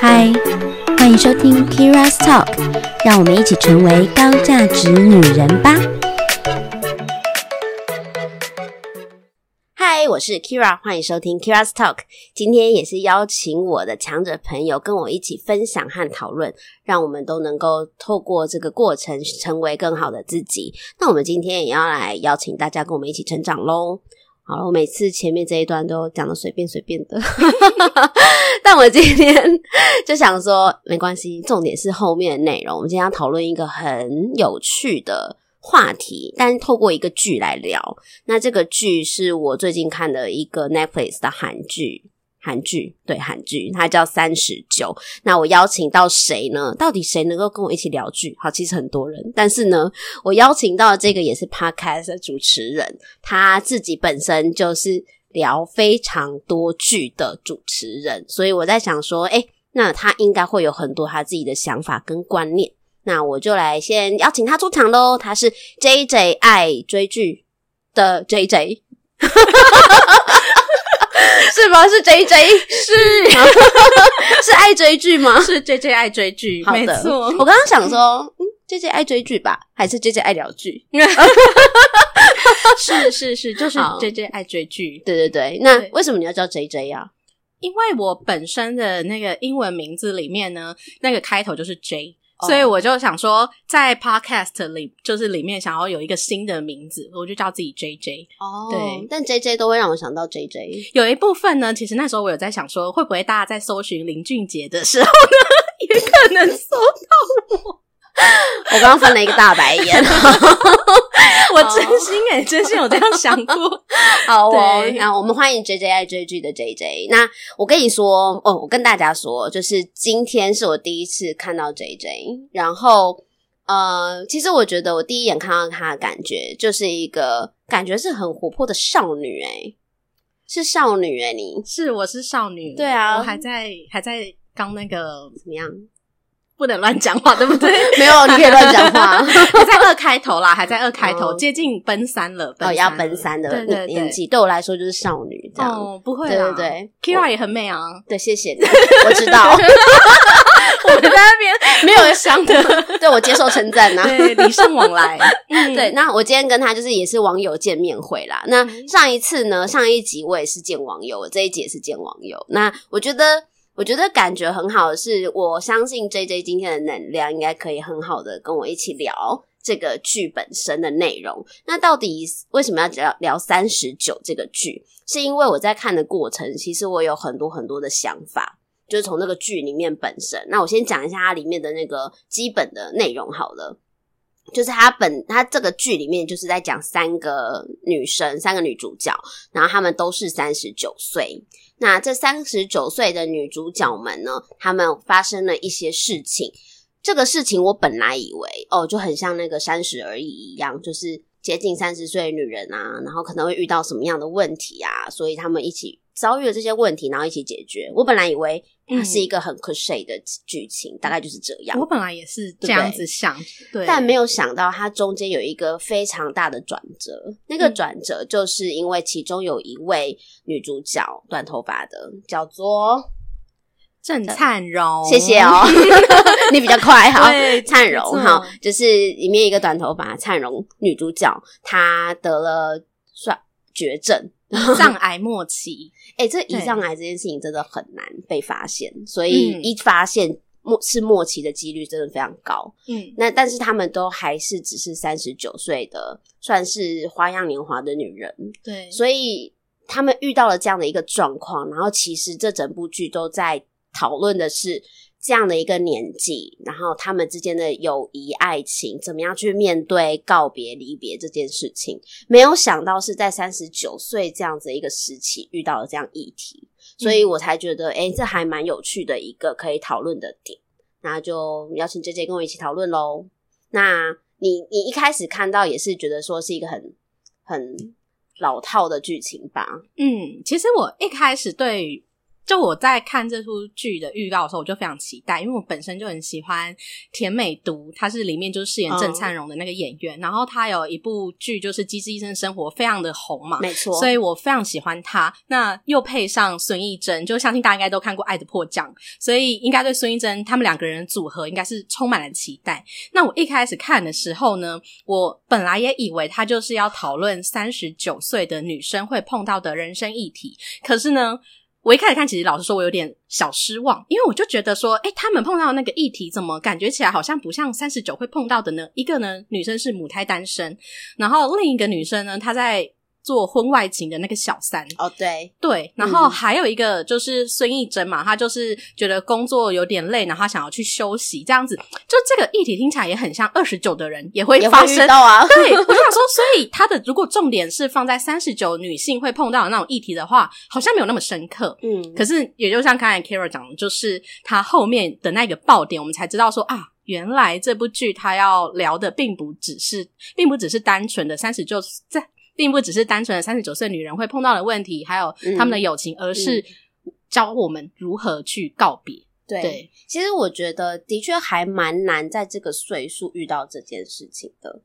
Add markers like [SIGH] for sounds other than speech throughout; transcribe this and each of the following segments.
嗨，欢迎收听 Kira's Talk，让我们一起成为高价值女人吧。嗨，我是 Kira，欢迎收听 Kira's Talk。今天也是邀请我的强者朋友跟我一起分享和讨论，让我们都能够透过这个过程成为更好的自己。那我们今天也要来邀请大家跟我们一起成长喽。好了，我每次前面这一段都讲的随便随便的，[LAUGHS] 但我今天 [LAUGHS] 就想说没关系，重点是后面的内容。我们今天要讨论一个很有趣的话题，但透过一个剧来聊。那这个剧是我最近看的一个 Netflix 的韩剧。韩剧，对，韩剧，它叫三十九。那我邀请到谁呢？到底谁能够跟我一起聊剧？好，其实很多人，但是呢，我邀请到的这个也是 Podcast 的主持人，他自己本身就是聊非常多剧的主持人，所以我在想说，诶，那他应该会有很多他自己的想法跟观念。那我就来先邀请他出场喽。他是 JJ 爱追剧的 JJ。[LAUGHS] [LAUGHS] 是吗？是 J J 是 [LAUGHS] 是爱追剧吗？是 J J 爱追剧，没错。我刚刚想说，嗯，J J 爱追剧吧，还是 J J 爱聊剧？[LAUGHS] 是是是，就是 J J 爱追剧。对对对，那为什么你要叫 J J 啊？因为我本身的那个英文名字里面呢，那个开头就是 J。所以我就想说，在 Podcast 里，就是里面想要有一个新的名字，我就叫自己 JJ。哦，对，但 JJ 都会让我想到 JJ。有一部分呢，其实那时候我有在想说，会不会大家在搜寻林俊杰的时候呢，[LAUGHS] 也可能搜到我。[LAUGHS] 我刚刚翻了一个大白眼，[LAUGHS] 我真心哎、欸、真心有这样想过。[LAUGHS] 好哦，那我们欢迎 JJ 爱追剧的 JJ。那我跟你说哦，我跟大家说，就是今天是我第一次看到 JJ，然后呃，其实我觉得我第一眼看到他的感觉，就是一个感觉是很活泼的少女哎、欸、是少女哎、欸、你。是我是少女，对啊，我还在还在刚那个怎么样？不能乱讲话，对不对？[LAUGHS] 没有，你可以乱讲话。[LAUGHS] 还在二开头啦，还在二开头，接近奔三了。哦，要奔三的年纪，对我来说就是少女这样。哦，不会，对对对，Keira 也很美啊。对，谢谢你，[LAUGHS] 我知道。我们在那边没有想的，对我接受称赞呐，对，礼尚往来。对，那我今天跟他就是也是网友见面会啦。那上一次呢，上一集我也是见网友，我这一集也是见网友。那我觉得。我觉得感觉很好的是，我相信 JJ 今天的能量应该可以很好的跟我一起聊这个剧本身的内容。那到底为什么要聊聊三十九这个剧？是因为我在看的过程，其实我有很多很多的想法，就是从那个剧里面本身。那我先讲一下它里面的那个基本的内容好了。就是他本他这个剧里面就是在讲三个女生，三个女主角，然后她们都是三十九岁。那这三十九岁的女主角们呢，她们发生了一些事情。这个事情我本来以为哦，就很像那个三十而已一样，就是接近三十岁的女人啊，然后可能会遇到什么样的问题啊，所以他们一起遭遇了这些问题，然后一起解决。我本来以为。它是一个很 cliche 的剧情，嗯，大概就是这样。我本来也是这样子想，[LAUGHS] 对，但没有想到它中间有一个非常大的转折。那个转折就是因为其中有一位女主角，短头发的，叫做郑灿荣。谢谢哦，[LAUGHS] 你比较快哈。灿荣哈，就是里面一个短头发灿荣女主角，她得了算绝症。胰 [LAUGHS] 脏癌末期，哎、欸，这胰脏癌这件事情真的很难被发现，所以一发现末是末期的几率真的非常高。嗯，那但是他们都还是只是三十九岁的，算是花样年华的女人。对，所以他们遇到了这样的一个状况，然后其实这整部剧都在讨论的是。这样的一个年纪，然后他们之间的友谊、爱情，怎么样去面对告别、离别这件事情？没有想到是在三十九岁这样子一个时期遇到了这样议题，所以我才觉得，哎、嗯，这还蛮有趣的一个可以讨论的点。那就邀请 JJ 跟我一起讨论喽。那你你一开始看到也是觉得说是一个很很老套的剧情吧？嗯，其实我一开始对。就我在看这出剧的预告的时候，我就非常期待，因为我本身就很喜欢田美都，她是里面就是饰演郑灿荣的那个演员，嗯、然后她有一部剧就是《机智医生生活》，非常的红嘛，没错，所以我非常喜欢她。那又配上孙艺珍，就相信大家应该都看过《爱的迫降》，所以应该对孙艺珍他们两个人组合应该是充满了期待。那我一开始看的时候呢，我本来也以为他就是要讨论三十九岁的女生会碰到的人生议题，可是呢。我一开始看，其实老实说，我有点小失望，因为我就觉得说，哎，他们碰到那个议题，怎么感觉起来好像不像三十九会碰到的呢？一个呢，女生是母胎单身，然后另一个女生呢，她在。做婚外情的那个小三哦，oh, 对对，然后还有一个就是孙艺珍嘛，她就是觉得工作有点累，然后她想要去休息，这样子，就这个议题听起来也很像二十九的人也会发生到啊。对，我就想说，所以他的如果重点是放在三十九女性会碰到的那种议题的话，好像没有那么深刻。嗯，可是也就像刚才 Keira 讲的，就是他后面的那个爆点，我们才知道说啊，原来这部剧他要聊的并不只是，并不只是单纯的三十九在。并不只是单纯的三十九岁女人会碰到的问题，还有他们的友情，嗯、而是教我们如何去告别。对，对其实我觉得的确还蛮难在这个岁数遇到这件事情的。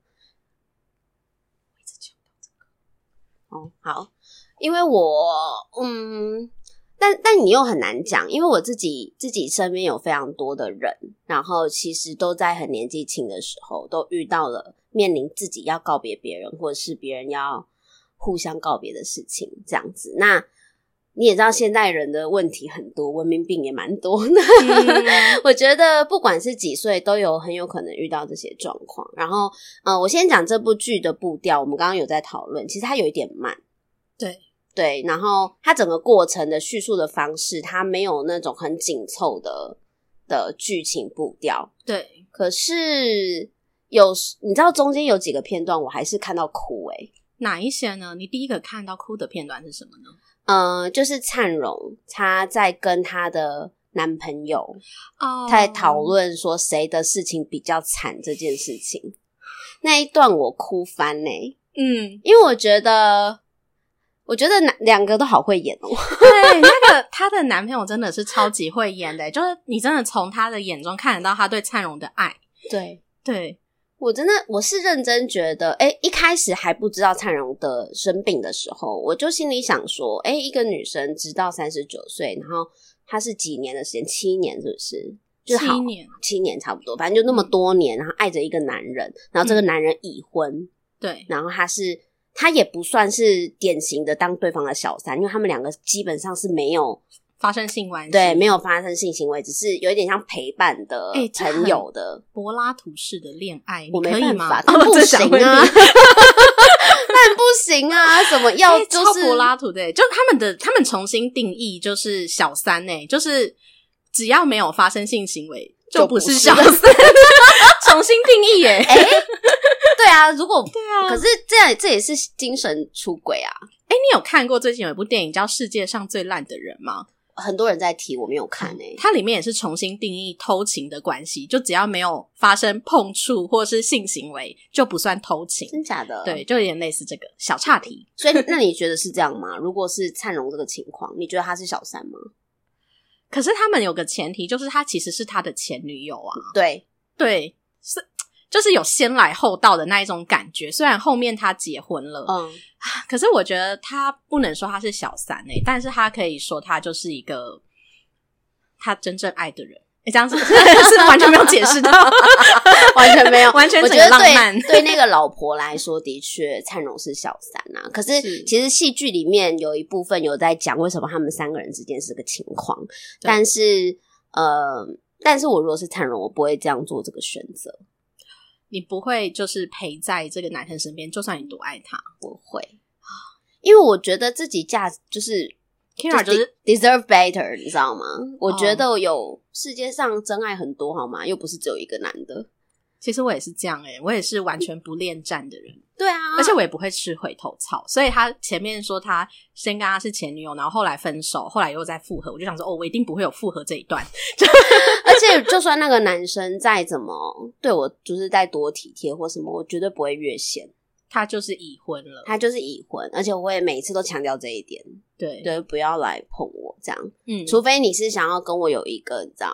哦，好，因为我嗯，但但你又很难讲，因为我自己自己身边有非常多的人，然后其实都在很年纪轻的时候都遇到了。面临自己要告别别人，或者是别人要互相告别的事情，这样子。那你也知道，现代人的问题很多，文明病也蛮多的。嗯、[LAUGHS] 我觉得不管是几岁，都有很有可能遇到这些状况。然后，嗯、呃，我先讲这部剧的步调。我们刚刚有在讨论，其实它有一点慢。对对，然后它整个过程的叙述的方式，它没有那种很紧凑的的剧情步调。对，可是。有，你知道中间有几个片段，我还是看到哭诶、欸。哪一些呢？你第一个看到哭的片段是什么呢？嗯、呃，就是灿荣她在跟她的男朋友哦，在讨论说谁的事情比较惨这件事情。那一段我哭翻呢、欸。嗯，因为我觉得，我觉得两两个都好会演哦、喔。对，那个她的男朋友真的是超级会演的、欸，就是你真的从他的眼中看得到他对灿荣的爱。对对。我真的我是认真觉得，诶，一开始还不知道灿荣的生病的时候，我就心里想说，诶，一个女生直到三十九岁，然后她是几年的时间？七年是不是？七年，七年差不多，反正就那么多年，然后爱着一个男人，然后这个男人已婚，嗯、对，然后他是他也不算是典型的当对方的小三，因为他们两个基本上是没有。发生性关系，对，没有发生性行为，只是有一点像陪伴的朋友的柏拉图式的恋爱，我没办法，可以吗？但 [LAUGHS] 不行啊，但 [LAUGHS] 不行啊，怎么要就是柏拉图的？就他们的他们重新定义就是小三呢，就是只要没有发生性行为就不是小三，[LAUGHS] 重新定义耶。[LAUGHS] 哎，对啊，如果对啊，可是这样这也是精神出轨啊。哎，你有看过最近有一部电影叫《世界上最烂的人》吗？很多人在提，我没有看诶、欸。它里面也是重新定义偷情的关系，就只要没有发生碰触或是性行为，就不算偷情。真假的？对，就有点类似这个小岔题。所以，那你觉得是这样吗？如果是灿荣这个情况，你觉得他是小三吗？可是他们有个前提，就是他其实是他的前女友啊。对对，是。就是有先来后到的那一种感觉，虽然后面他结婚了，嗯，可是我觉得他不能说他是小三诶、欸，但是他可以说他就是一个他真正爱的人。这样子 [LAUGHS] 是完全没有解释到，[LAUGHS] 完全没有，完全我觉得对对那个老婆来说，的确灿荣是小三啊。可是其实戏剧里面有一部分有在讲为什么他们三个人之间是个情况，但是呃，但是我如果是灿荣，我不会这样做这个选择。你不会就是陪在这个男生身边，就算你多爱他，不会，因为我觉得自己价就是就是 deserve better，你知道吗？我觉得有世界上真爱很多，好吗？又不是只有一个男的。其实我也是这样诶、欸、我也是完全不恋战的人。对啊，而且我也不会吃回头草。所以他前面说他先跟他是前女友，然后后来分手，后来又再复合，我就想说哦，我一定不会有复合这一段。[LAUGHS] 而且就算那个男生再怎么对我，就是再多体贴或什么，我绝对不会越线。他就是已婚了，他就是已婚，而且我也每一次都强调这一点，对对，不要来碰我这样，嗯，除非你是想要跟我有一个你知道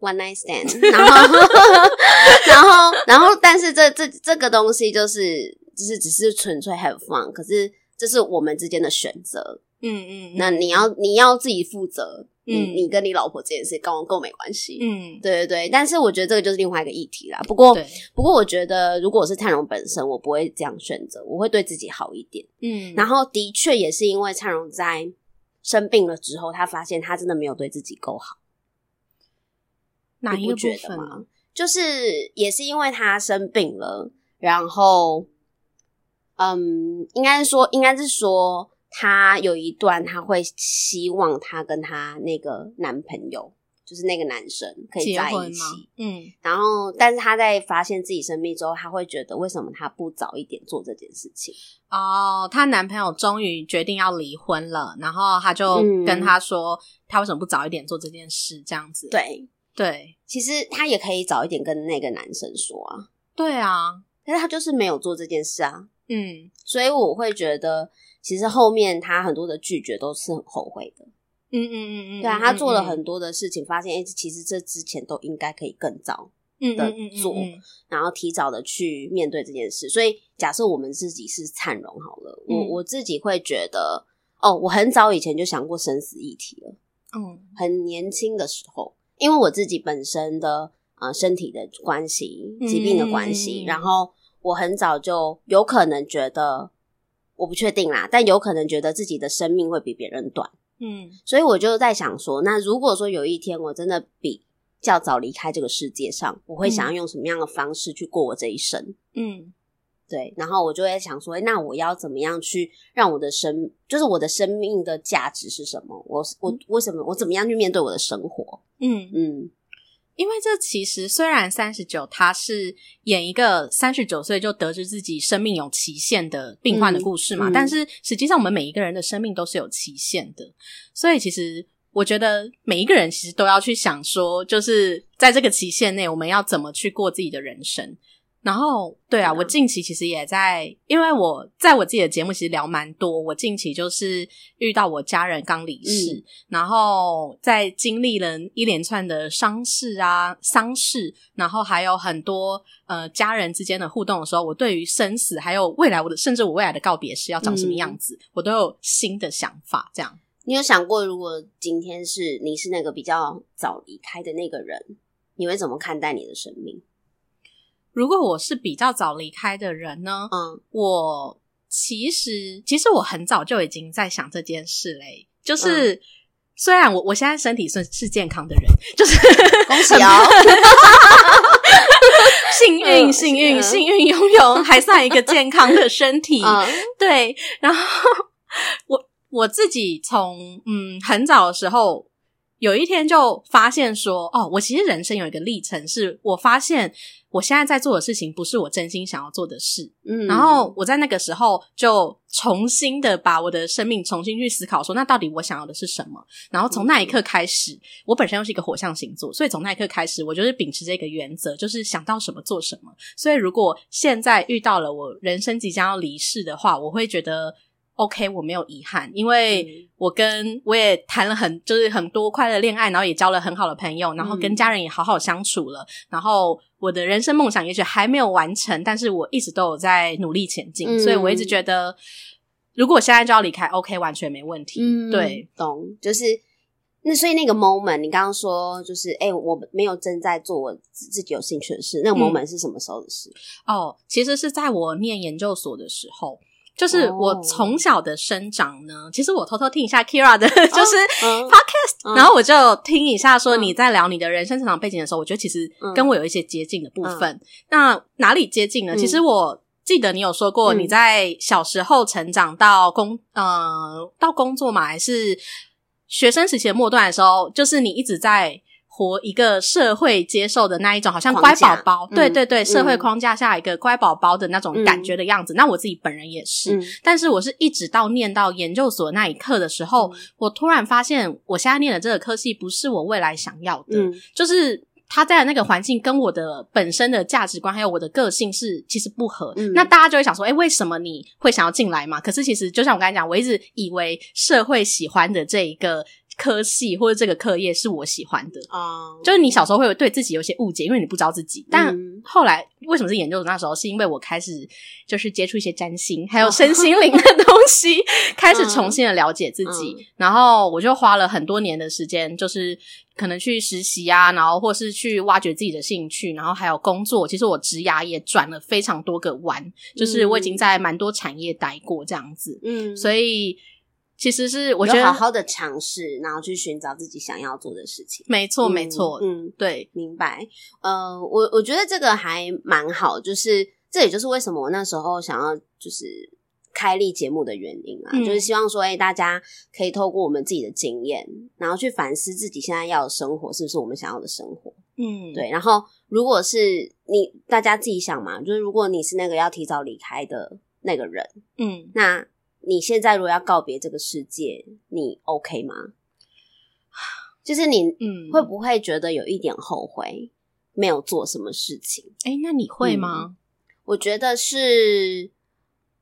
one night stand，[LAUGHS] 然后 [LAUGHS] 然后然后，但是这这这个东西就是就是只是纯粹 have fun，可是这是我们之间的选择，嗯嗯，那你要你要自己负责。你嗯，你跟你老婆这件事跟我跟我没关系。嗯，对对对，但是我觉得这个就是另外一个议题啦。不过不过，我觉得如果我是灿荣本身，我不会这样选择，我会对自己好一点。嗯，然后的确也是因为灿荣在生病了之后，他发现他真的没有对自己够好。哪一个部你不觉分得吗？就是也是因为他生病了，然后，嗯，应该是说，应该是说。她有一段，她会希望她跟她那个男朋友，就是那个男生可以在一起。嗯，然后，但是她在发现自己生病之后，她会觉得为什么她不早一点做这件事情？哦，她男朋友终于决定要离婚了，然后她就跟他说，她为什么不早一点做这件事？这样子，对对，其实她也可以早一点跟那个男生说啊。对啊，但是她就是没有做这件事啊。嗯，所以我会觉得。其实后面他很多的拒绝都是很后悔的，嗯嗯嗯嗯，对啊，他做了很多的事情，发现哎，其实这之前都应该可以更早的做，然后提早的去面对这件事。所以假设我们自己是灿荣好了，我我自己会觉得，哦，我很早以前就想过生死议题了，嗯，很年轻的时候，因为我自己本身的呃身体的关系、疾病的关系，然后我很早就有可能觉得。我不确定啦，但有可能觉得自己的生命会比别人短，嗯，所以我就在想说，那如果说有一天我真的比较早离开这个世界上，我会想要用什么样的方式去过我这一生？嗯，对，然后我就会想说，那我要怎么样去让我的生，就是我的生命的价值是什么？我我为什么我怎么样去面对我的生活？嗯嗯。因为这其实虽然三十九，他是演一个三十九岁就得知自己生命有期限的病患的故事嘛，嗯嗯、但是实际上我们每一个人的生命都是有期限的，所以其实我觉得每一个人其实都要去想说，就是在这个期限内，我们要怎么去过自己的人生。然后，对啊，我近期其实也在，因为我在我自己的节目其实聊蛮多。我近期就是遇到我家人刚离世，嗯、然后在经历了一连串的丧事啊、丧事，然后还有很多呃家人之间的互动的时候，我对于生死还有未来我的，甚至我未来的告别式要长什么样子，嗯、我都有新的想法。这样，你有想过，如果今天是你是那个比较早离开的那个人，你会怎么看待你的生命？如果我是比较早离开的人呢？嗯，我其实其实我很早就已经在想这件事嘞。就是、嗯、虽然我我现在身体是是健康的人，就是 [LAUGHS] 恭喜哦，[LAUGHS] 幸运幸运幸运拥有还算一个健康的身体。嗯、对，然后 [LAUGHS] 我我自己从嗯很早的时候。有一天就发现说，哦，我其实人生有一个历程，是我发现我现在在做的事情不是我真心想要做的事。嗯，然后我在那个时候就重新的把我的生命重新去思考，说那到底我想要的是什么？然后从那一刻开始，嗯、我本身又是一个火象星座，所以从那一刻开始，我就是秉持这个原则，就是想到什么做什么。所以如果现在遇到了我人生即将要离世的话，我会觉得。OK，我没有遗憾，因为我跟我也谈了很就是很多快乐恋爱，然后也交了很好的朋友，然后跟家人也好好相处了。嗯、然后我的人生梦想也许还没有完成，但是我一直都有在努力前进，嗯、所以我一直觉得，如果我现在就要离开，OK，完全没问题。嗯、对，懂，就是那所以那个 moment，你刚刚说就是哎、欸，我没有正在做我自己有兴趣的事，那个 moment 是什么时候的事？嗯、哦，其实是在我念研究所的时候。就是我从小的生长呢，oh. 其实我偷偷听一下 Keira 的，[LAUGHS] 就是 podcast，、oh. 然后我就听一下说你在聊你的人生成长背景的时候，我觉得其实跟我有一些接近的部分。Oh. 那哪里接近呢？嗯、其实我记得你有说过你在小时候成长到工，呃，到工作嘛，还是学生时期的末段的时候，就是你一直在。活一个社会接受的那一种，好像乖宝宝，对对对，嗯、社会框架下一个乖宝宝的那种感觉的样子。嗯、那我自己本人也是，嗯、但是我是一直到念到研究所那一刻的时候，嗯、我突然发现，我现在念的这个科系不是我未来想要的，嗯、就是。他在的那个环境跟我的本身的价值观还有我的个性是其实不合，嗯、那大家就会想说，哎，为什么你会想要进来嘛？可是其实就像我刚才讲，我一直以为社会喜欢的这一个。科系或者这个课业是我喜欢的啊，uh, 就是你小时候会有对自己有些误解，因为你不知道自己。但后来为什么是研究所？那时候是因为我开始就是接触一些占星，还有 [LAUGHS] 身心灵的东西，uh, 开始重新的了解自己。Uh, 然后我就花了很多年的时间，就是可能去实习啊，然后或是去挖掘自己的兴趣，然后还有工作。其实我职涯也转了非常多个弯，就是我已经在蛮多产业待过这样子。嗯，所以。其实是我觉得好好的尝试，然后去寻找自己想要做的事情。没错，没错，嗯，对，明白。呃，我我觉得这个还蛮好，就是这也就是为什么我那时候想要就是开立节目的原因啊，嗯、就是希望说，哎，大家可以透过我们自己的经验，然后去反思自己现在要的生活是不是我们想要的生活。嗯，对。然后，如果是你大家自己想嘛，就是如果你是那个要提早离开的那个人，嗯，那。你现在如果要告别这个世界，你 OK 吗？[SIGHS] 就是你，嗯，会不会觉得有一点后悔，没有做什么事情？哎、欸，那你会吗？嗯，我觉得是，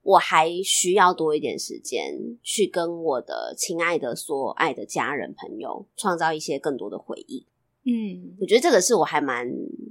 我还需要多一点时间去跟我的亲爱的、所爱的家人朋友创造一些更多的回忆。嗯，我觉得这个是我还蛮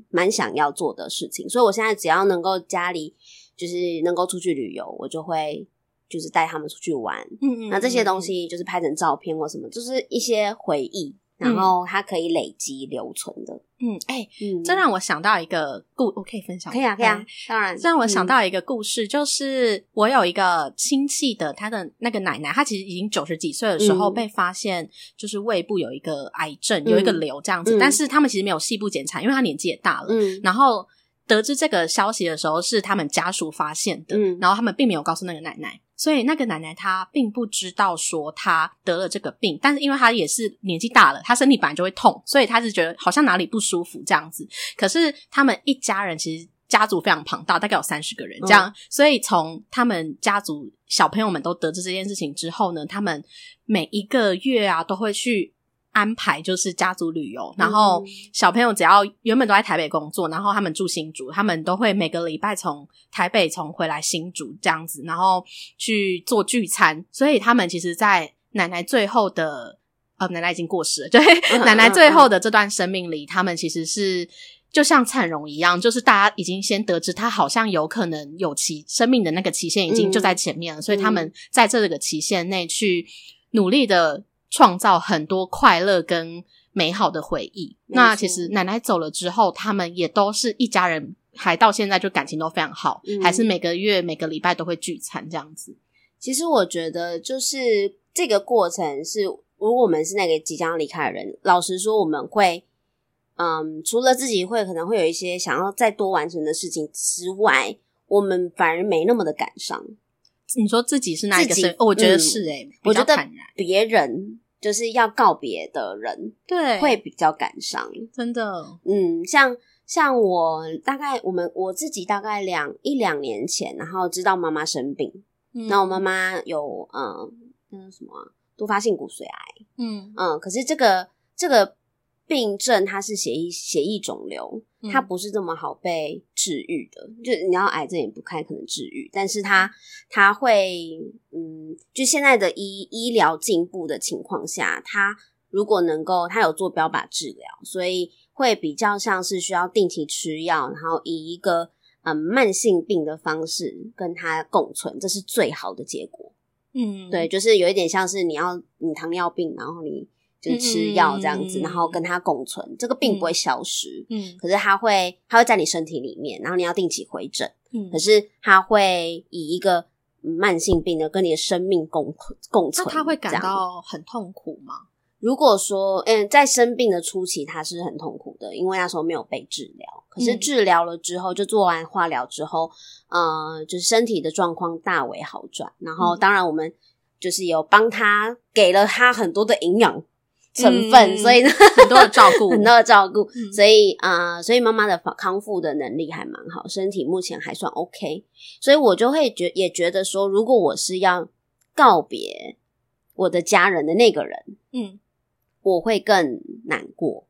蛮想要做的事情。所以我现在只要能够家里就是能够出去旅游，我就会。就是带他们出去玩，嗯嗯，那这些东西就是拍成照片或什么，就是一些回忆，然后它可以累积留存的。嗯，哎、欸，嗯，这让我想到一个故，我可以分享，可以啊，可以啊，当然。这让我想到一个故事，嗯、就是我有一个亲戚的，他的那个奶奶，她其实已经九十几岁的时候被发现，就是胃部有一个癌症，嗯、有一个瘤这样子，嗯、但是他们其实没有细部检查，因为她年纪也大了，嗯，然后得知这个消息的时候是他们家属发现的，嗯，然后他们并没有告诉那个奶奶。所以那个奶奶她并不知道说她得了这个病，但是因为她也是年纪大了，她身体本来就会痛，所以她是觉得好像哪里不舒服这样子。可是他们一家人其实家族非常庞大，大概有三十个人这样，嗯、所以从他们家族小朋友们都得知这件事情之后呢，他们每一个月啊都会去。安排就是家族旅游，然后小朋友只要原本都在台北工作，然后他们住新竹，他们都会每个礼拜从台北从回来新竹这样子，然后去做聚餐。所以他们其实，在奶奶最后的呃，奶奶已经过世了，对，奶奶最后的这段生命里，他们其实是就像灿荣一样，就是大家已经先得知他好像有可能有期生命的那个期限已经就在前面了，所以他们在这个期限内去努力的。创造很多快乐跟美好的回忆。那其实奶奶走了之后，他们也都是一家人，还到现在就感情都非常好，嗯、还是每个月每个礼拜都会聚餐这样子。其实我觉得，就是这个过程是，如果我们是那个即将离开的人，老实说，我们会，嗯，除了自己会可能会有一些想要再多完成的事情之外，我们反而没那么的感伤。你说自己是哪一个身？哦，我觉得是哎、我觉得别人就是要告别的人，对，会比较感伤，真的。嗯，像像我大概我们我自己大概两一两年前，然后知道妈妈生病，那、嗯、我妈妈有嗯那个什么、啊、多发性骨髓癌，嗯嗯，可是这个这个。病症它是血液血液肿瘤，它不是这么好被治愈的。嗯、就你要癌症也不太可能治愈，但是它它会，嗯，就现在的医医疗进步的情况下，它如果能够，它有做标靶治疗，所以会比较像是需要定期吃药，然后以一个嗯慢性病的方式跟它共存，这是最好的结果。嗯，对，就是有一点像是你要你糖尿病，然后你。就是吃药这样子，嗯、然后跟它共存，这个病不会消失，嗯，可是它会，它会在你身体里面，然后你要定期回诊，嗯，可是它会以一个慢性病的跟你的生命共共存，那他会感到很痛苦吗？如果说，嗯，在生病的初期，他是很痛苦的，因为那时候没有被治疗，可是治疗了之后，就做完化疗之后，呃，就是身体的状况大为好转，然后当然我们就是有帮他给了他很多的营养。成分，嗯、所以呢，很多的照顾，[LAUGHS] 很多的照顾，嗯、所以啊、呃，所以妈妈的康复的能力还蛮好，身体目前还算 OK，所以我就会觉也觉得说，如果我是要告别我的家人的那个人，嗯，我会更难过，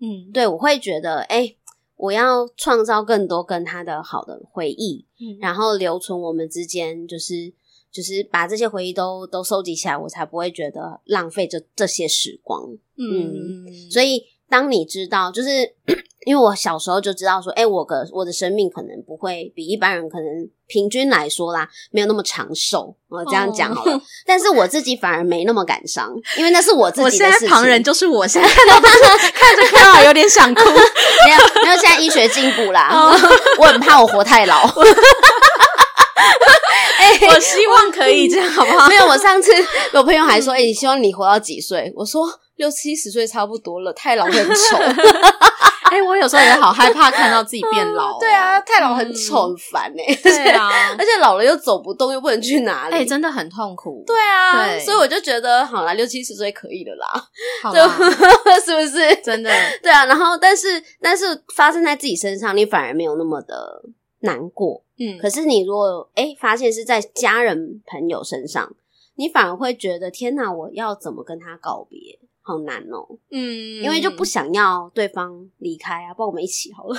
嗯，对，我会觉得，哎、欸，我要创造更多跟他的好的回忆，嗯，然后留存我们之间，就是就是把这些回忆都都收集起来，我才不会觉得浪费这这些时光。嗯，嗯，所以当你知道，就是。[CLEARS THROAT] 因为我小时候就知道说，哎、欸，我的我的生命可能不会比一般人可能平均来说啦，没有那么长寿。我这样讲好了，哦、但是我自己反而没那么感伤，因为那是我自己的事情。我现在旁人就是我现在 [LAUGHS] 看到看着看到有点想哭。[LAUGHS] 没有没有，现在医学进步啦，哦、我很怕我活太老。[LAUGHS] 我希望可以这样，好不好？没有，我上次有朋友还说，哎、欸，你希望你活到几岁？我说六七十岁差不多了，太老很丑。[LAUGHS] [LAUGHS] 哎、欸，我有时候也好害怕看到自己变老、哦。对啊，太老很丑，很烦哎。对啊，[LAUGHS] 而且老了又走不动，又不能去哪里，哎、欸，真的很痛苦。对啊，对所以我就觉得，好啦，六七十岁可以了啦，好啦是不是？真的。对啊，然后，但是，但是发生在自己身上，你反而没有那么的难过。嗯，可是你如果哎、欸、发现是在家人朋友身上，你反而会觉得，天哪，我要怎么跟他告别？好难哦，嗯，因为就不想要对方离开啊，不然我们一起好了，[LAUGHS]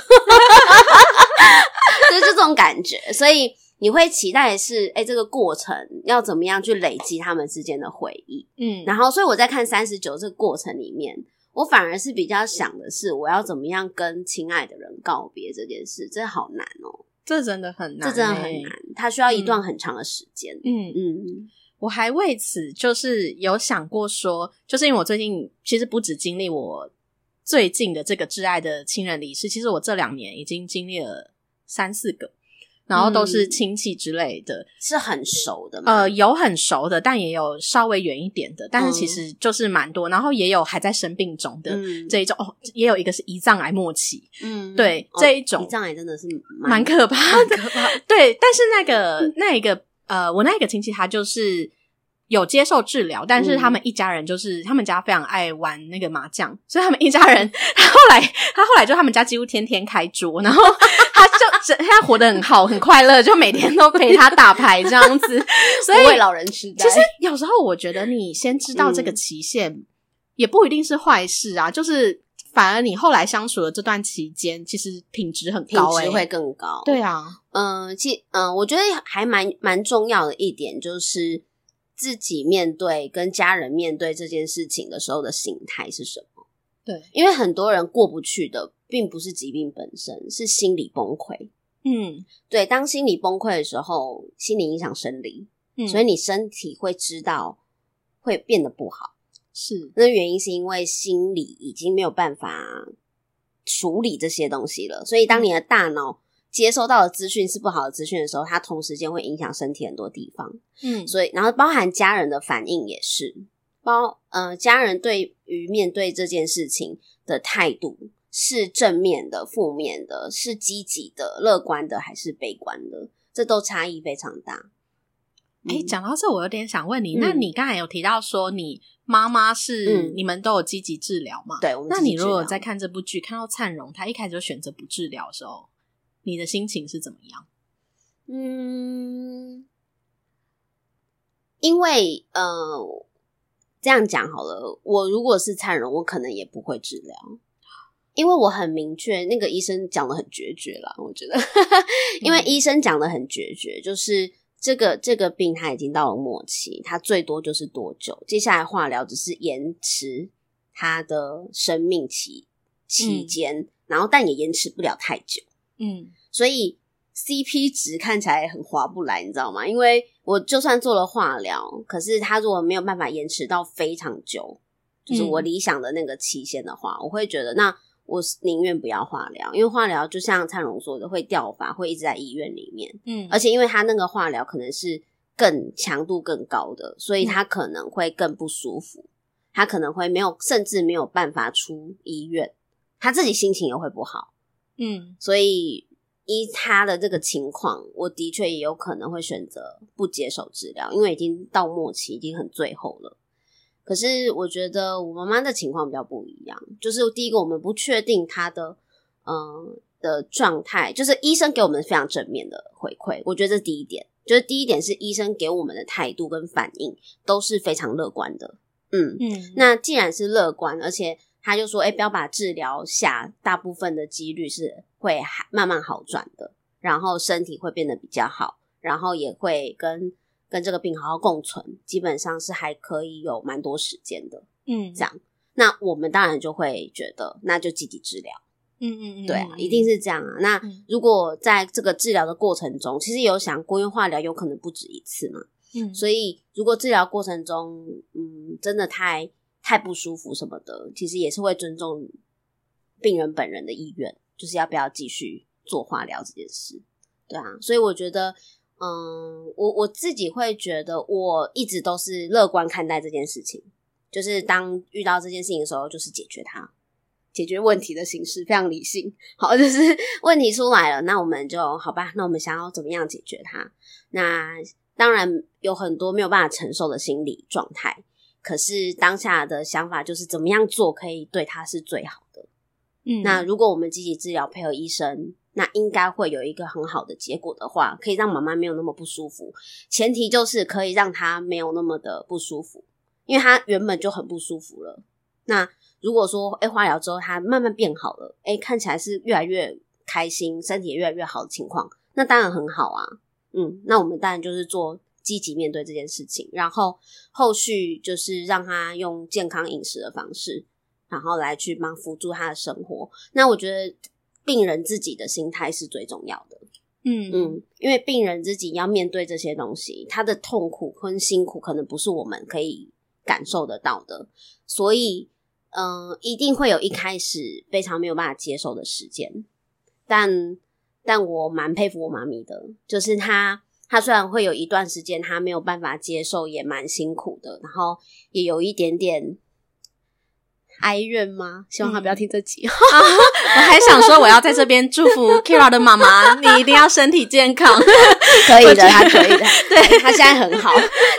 就是这种感觉，所以你会期待的是，哎、欸，这个过程要怎么样去累积他们之间的回忆，嗯，然后，所以我在看三十九这个过程里面，我反而是比较想的是，我要怎么样跟亲爱的人告别这件事，这好难哦，这真的很难，这真的很难，它需要一段很长的时间，嗯。嗯。嗯我还为此就是有想过说，就是因为我最近其实不止经历我最近的这个挚爱的亲人离世，其实我这两年已经经历了三四个，然后都是亲戚之类的，嗯、是很熟的吗？呃，有很熟的，但也有稍微远一点的，但是其实就是蛮多，然后也有还在生病中的这一种，嗯、哦，也有一个是胰脏癌末期，嗯，对，这一种胰脏癌真的是蛮可怕的，可怕，[LAUGHS] 对，但是那个那一个。呃，我那一个亲戚他就是有接受治疗，但是他们一家人就是、嗯、他们家非常爱玩那个麻将，[LAUGHS] 所以他们一家人，他后来他后来就他们家几乎天天开桌，然后 [LAUGHS] 他就现在活得很好，很快乐，就每天都陪他打牌这样子。[LAUGHS] 所以老人痴呆，其实有时候我觉得你先知道这个期限，嗯、也不一定是坏事啊，就是。反而你后来相处的这段期间，其实品质很高，欸，品质会更高。对啊，嗯，其嗯，我觉得还蛮蛮重要的一点就是自己面对跟家人面对这件事情的时候的心态是什么？对，因为很多人过不去的，并不是疾病本身，是心理崩溃。嗯，对，当心理崩溃的时候，心理影响生理，嗯，所以你身体会知道会变得不好。是，那原因是因为心理已经没有办法处理这些东西了，所以当你的大脑接收到的资讯是不好的资讯的时候，它同时间会影响身体很多地方。嗯，所以然后包含家人的反应也是，包呃家人对于面对这件事情的态度是正面的、负面的，是积极的、乐观的还是悲观的，这都差异非常大。哎、嗯，讲到这，我有点想问你，嗯、那你刚才有提到说你。妈妈是、嗯、你们都有积极治疗吗？对，那你如果在看这部剧，看到灿荣他一开始就选择不治疗的时候，你的心情是怎么样？嗯，因为呃，这样讲好了，我如果是灿荣，我可能也不会治疗，因为我很明确，那个医生讲的很决绝啦，我觉得，[LAUGHS] 因为医生讲的很决绝，就是。这个这个病他已经到了末期，他最多就是多久？接下来化疗只是延迟他的生命期期间，嗯、然后但也延迟不了太久。嗯，所以 CP 值看起来很划不来，你知道吗？因为我就算做了化疗，可是他如果没有办法延迟到非常久，就是我理想的那个期限的话，嗯、我会觉得那。我宁愿不要化疗，因为化疗就像灿荣说的，会掉发，会一直在医院里面。嗯，而且因为他那个化疗可能是更强度更高的，所以他可能会更不舒服，他可能会没有，甚至没有办法出医院，他自己心情也会不好。嗯，所以依他的这个情况，我的确也有可能会选择不接受治疗，因为已经到末期，已经很最后了。可是我觉得我妈妈的情况比较不一样，就是第一个我们不确定她的嗯的状态，就是医生给我们非常正面的回馈，我觉得这是第一点，就是第一点是医生给我们的态度跟反应都是非常乐观的，嗯嗯，那既然是乐观，而且他就说，哎、欸，不要把治疗下，大部分的几率是会慢慢好转的，然后身体会变得比较好，然后也会跟跟这个病好好共存，基本上是还可以有蛮多时间的，嗯，这样。那我们当然就会觉得，那就积极治疗。嗯嗯嗯，对啊，一定是这样啊。那如果在这个治疗的过程中，其实有想过，因为化疗有可能不止一次嘛。嗯，所以如果治疗过程中，嗯，真的太太不舒服什么的，其实也是会尊重病人本人的意愿，就是要不要继续做化疗这件事。对啊，所以我觉得，嗯，我我自己会觉得，我一直都是乐观看待这件事情。就是当遇到这件事情的时候，就是解决它，解决问题的形式非常理性。好，就是 [LAUGHS] 问题出来了，那我们就好吧。那我们想要怎么样解决它？那当然有很多没有办法承受的心理状态，可是当下的想法就是怎么样做可以对他是最好的。嗯，那如果我们积极治疗，配合医生，那应该会有一个很好的结果的话，可以让妈妈没有那么不舒服。前提就是可以让她没有那么的不舒服。因为他原本就很不舒服了，那如果说哎、欸、化疗之后他慢慢变好了，哎、欸、看起来是越来越开心，身体也越来越好的情况，那当然很好啊。嗯，那我们当然就是做积极面对这件事情，然后后续就是让他用健康饮食的方式，然后来去帮辅助他的生活。那我觉得病人自己的心态是最重要的。嗯嗯，因为病人自己要面对这些东西，他的痛苦跟辛苦可能不是我们可以。感受得到的，所以，嗯、呃，一定会有一开始非常没有办法接受的时间，但，但我蛮佩服我妈咪的，就是她，她虽然会有一段时间他没有办法接受，也蛮辛苦的，然后也有一点点。哀怨吗？希望他不要听这集。[LAUGHS] 我还想说，我要在这边祝福 Keira 的妈妈，你一定要身体健康。[LAUGHS] 可以的，他可以的。[LAUGHS] 对，他现在很好，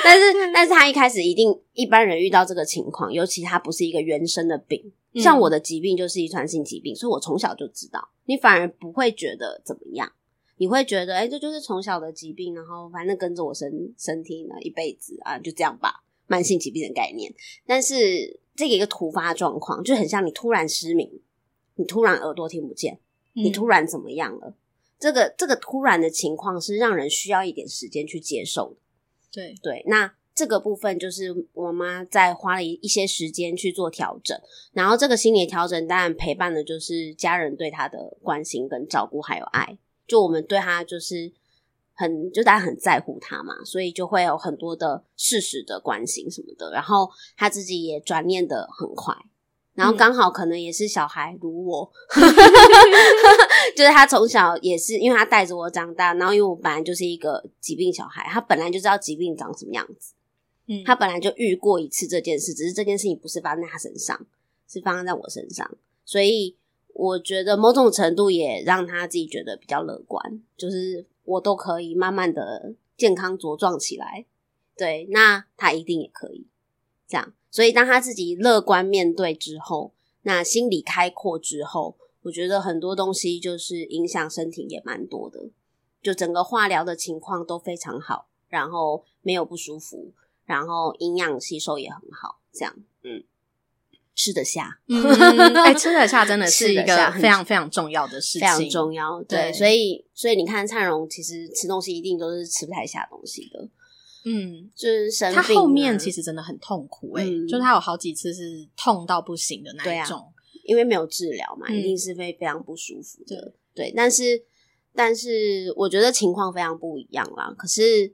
但是，但是他一开始一定，一般人遇到这个情况，尤其他不是一个原生的病，像我的疾病就是遗传性疾病，所以我从小就知道，你反而不会觉得怎么样，你会觉得，哎、欸，这就是从小的疾病，然后反正跟着我身身体呢一辈子啊，就这样吧，慢性疾病的概念，但是。这个一个突发状况，就很像你突然失明，你突然耳朵听不见，你突然怎么样了？嗯、这个这个突然的情况是让人需要一点时间去接受的。对对，那这个部分就是我妈在花了一一些时间去做调整，然后这个心理调整当然陪伴的就是家人对她的关心跟照顾还有爱，就我们对他就是。很就大家很在乎他嘛，所以就会有很多的事实的关心什么的，然后他自己也转念的很快，然后刚好可能也是小孩如我，[LAUGHS] [LAUGHS] 就是他从小也是因为他带着我长大，然后因为我本来就是一个疾病小孩，他本来就知道疾病长什么样子，嗯，他本来就遇过一次这件事，只是这件事情不是发生在他身上，是发生在我身上，所以我觉得某种程度也让他自己觉得比较乐观，就是。我都可以慢慢的健康茁壮起来，对，那他一定也可以这样。所以当他自己乐观面对之后，那心理开阔之后，我觉得很多东西就是影响身体也蛮多的。就整个化疗的情况都非常好，然后没有不舒服，然后营养吸收也很好，这样，嗯。吃得下，[LAUGHS] 哎、吃得下真的是一个非常非常重要的事情，非常重要。对，对所以所以你看，灿荣其实吃东西一定都是吃不太下东西的。嗯，就是生病、啊，他后面其实真的很痛苦、欸，哎、嗯，就是他有好几次是痛到不行的那一种，啊、因为没有治疗嘛，一定是非非常不舒服的。嗯、对，但是但是我觉得情况非常不一样啦。可是。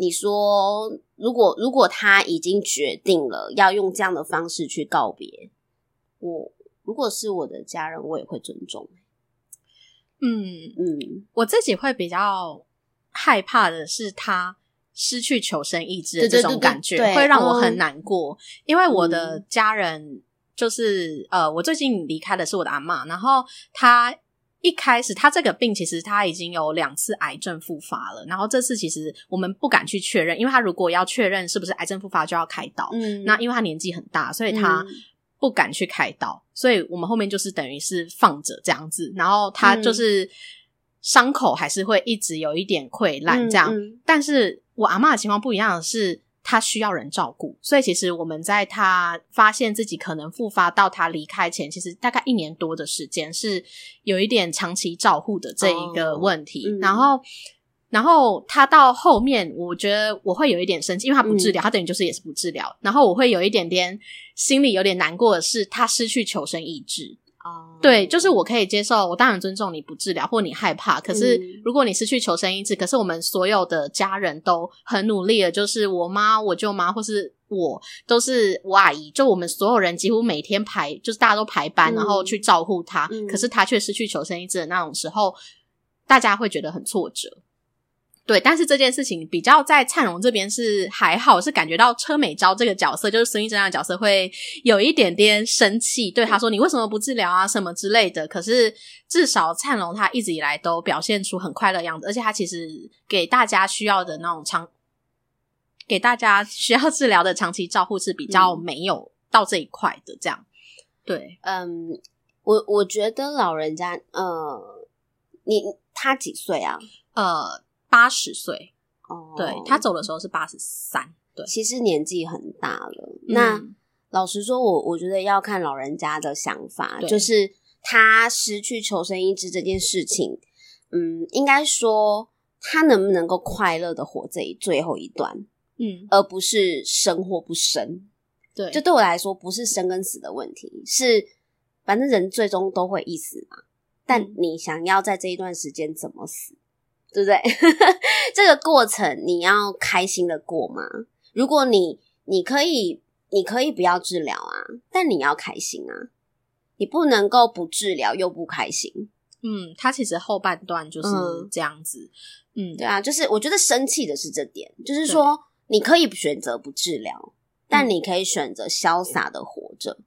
你说，如果如果他已经决定了要用这样的方式去告别我，如果是我的家人，我也会尊重。嗯嗯，我自己会比较害怕的是他失去求生意志的这种感觉，对对对对，会让我很难过。嗯、因为我的家人就是呃，我最近离开的是我的阿嬷，然后他。一开始，他这个病其实他已经有两次癌症复发了，然后这次其实我们不敢去确认，因为他如果要确认是不是癌症复发，就要开刀。嗯，那因为他年纪很大，所以他不敢去开刀，所以我们后面就是等于是放着这样子，然后他就是伤口还是会一直有一点溃烂这样。但是我阿嬷的情况不一样的是。他需要人照顾，所以其实我们在他发现自己可能复发到他离开前，其实大概一年多的时间是有一点长期照护的这一个问题。哦嗯、然后，然后他到后面，我觉得我会有一点生气，因为他不治疗，嗯、他等于就是也是不治疗。然后我会有一点点心里有点难过的是，他失去求生意志。哦，oh. 对，就是我可以接受，我当然尊重你不治疗或你害怕。可是如果你失去求生意志，嗯、可是我们所有的家人都很努力的，就是我妈、我舅妈或是我，都是我阿姨，就我们所有人几乎每天排，就是大家都排班，嗯、然后去照顾他。嗯、可是他却失去求生意志的那种时候，大家会觉得很挫折。对，但是这件事情比较在灿荣这边是还好，是感觉到车美昭这个角色，就是孙艺珍的角色会有一点点生气，对他说：“你为什么不治疗啊？什么之类的。”可是至少灿荣他一直以来都表现出很快乐的样子，而且他其实给大家需要的那种长，给大家需要治疗的长期照护是比较没有到这一块的。这样，对，嗯，我我觉得老人家，呃，你他几岁啊？呃。八十岁哦，对，他走的时候是八十三，对，其实年纪很大了。嗯、那老实说，我我觉得要看老人家的想法，就是他失去求生意志这件事情，嗯，应该说他能不能够快乐的活这一最后一段，嗯，而不是生或不生。对，就对我来说，不是生跟死的问题，是反正人最终都会一死嘛。但你想要在这一段时间怎么死？对不对？[LAUGHS] 这个过程你要开心的过吗？如果你你可以，你可以不要治疗啊，但你要开心啊，你不能够不治疗又不开心。嗯，他其实后半段就是这样子。嗯，嗯，对啊，就是我觉得生气的是这点，就是说你可以选择不治疗，但你可以选择潇洒的活着，嗯、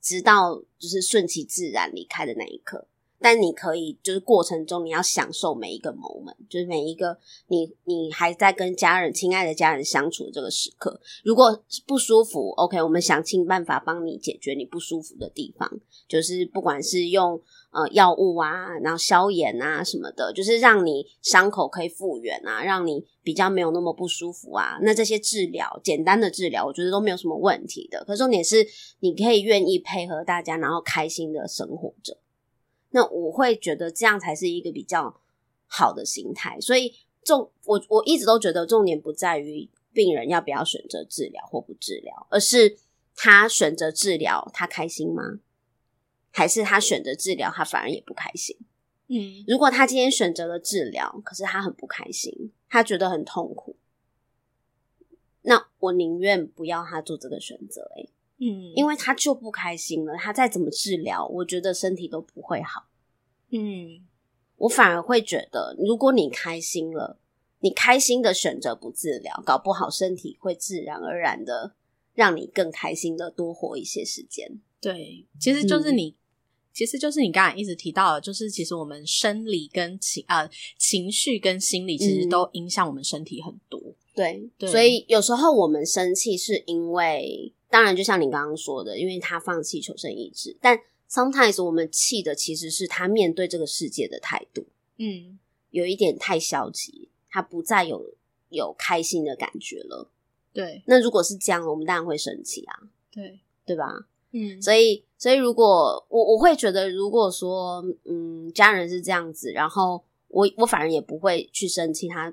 直到就是顺其自然离开的那一刻。但你可以，就是过程中你要享受每一个 moment，就是每一个你你还在跟家人、亲爱的家人相处这个时刻。如果不舒服，OK，我们想尽办法帮你解决你不舒服的地方，就是不管是用呃药物啊，然后消炎啊什么的，就是让你伤口可以复原啊，让你比较没有那么不舒服啊。那这些治疗，简单的治疗，我觉得都没有什么问题的。可是重点是，你可以愿意配合大家，然后开心的生活着。那我会觉得这样才是一个比较好的心态，所以重我我一直都觉得重点不在于病人要不要选择治疗或不治疗，而是他选择治疗他开心吗？还是他选择治疗他反而也不开心？嗯，如果他今天选择了治疗，可是他很不开心，他觉得很痛苦，那我宁愿不要他做这个选择，欸。嗯，因为他就不开心了，他再怎么治疗，我觉得身体都不会好。嗯，我反而会觉得，如果你开心了，你开心的选择不治疗，搞不好身体会自然而然的让你更开心的多活一些时间。对，其实就是你，嗯、其实就是你刚才一直提到的，就是其实我们生理跟情呃情绪跟心理，其实都影响我们身体很多。对，对，所以有时候我们生气是因为。当然，就像你刚刚说的，因为他放弃求生意志，但 sometimes 我们气的其实是他面对这个世界的态度，嗯，有一点太消极，他不再有有开心的感觉了。对，那如果是这样，我们当然会生气啊，对，对吧？嗯，所以，所以如果我我会觉得，如果说，嗯，家人是这样子，然后我我反而也不会去生气，他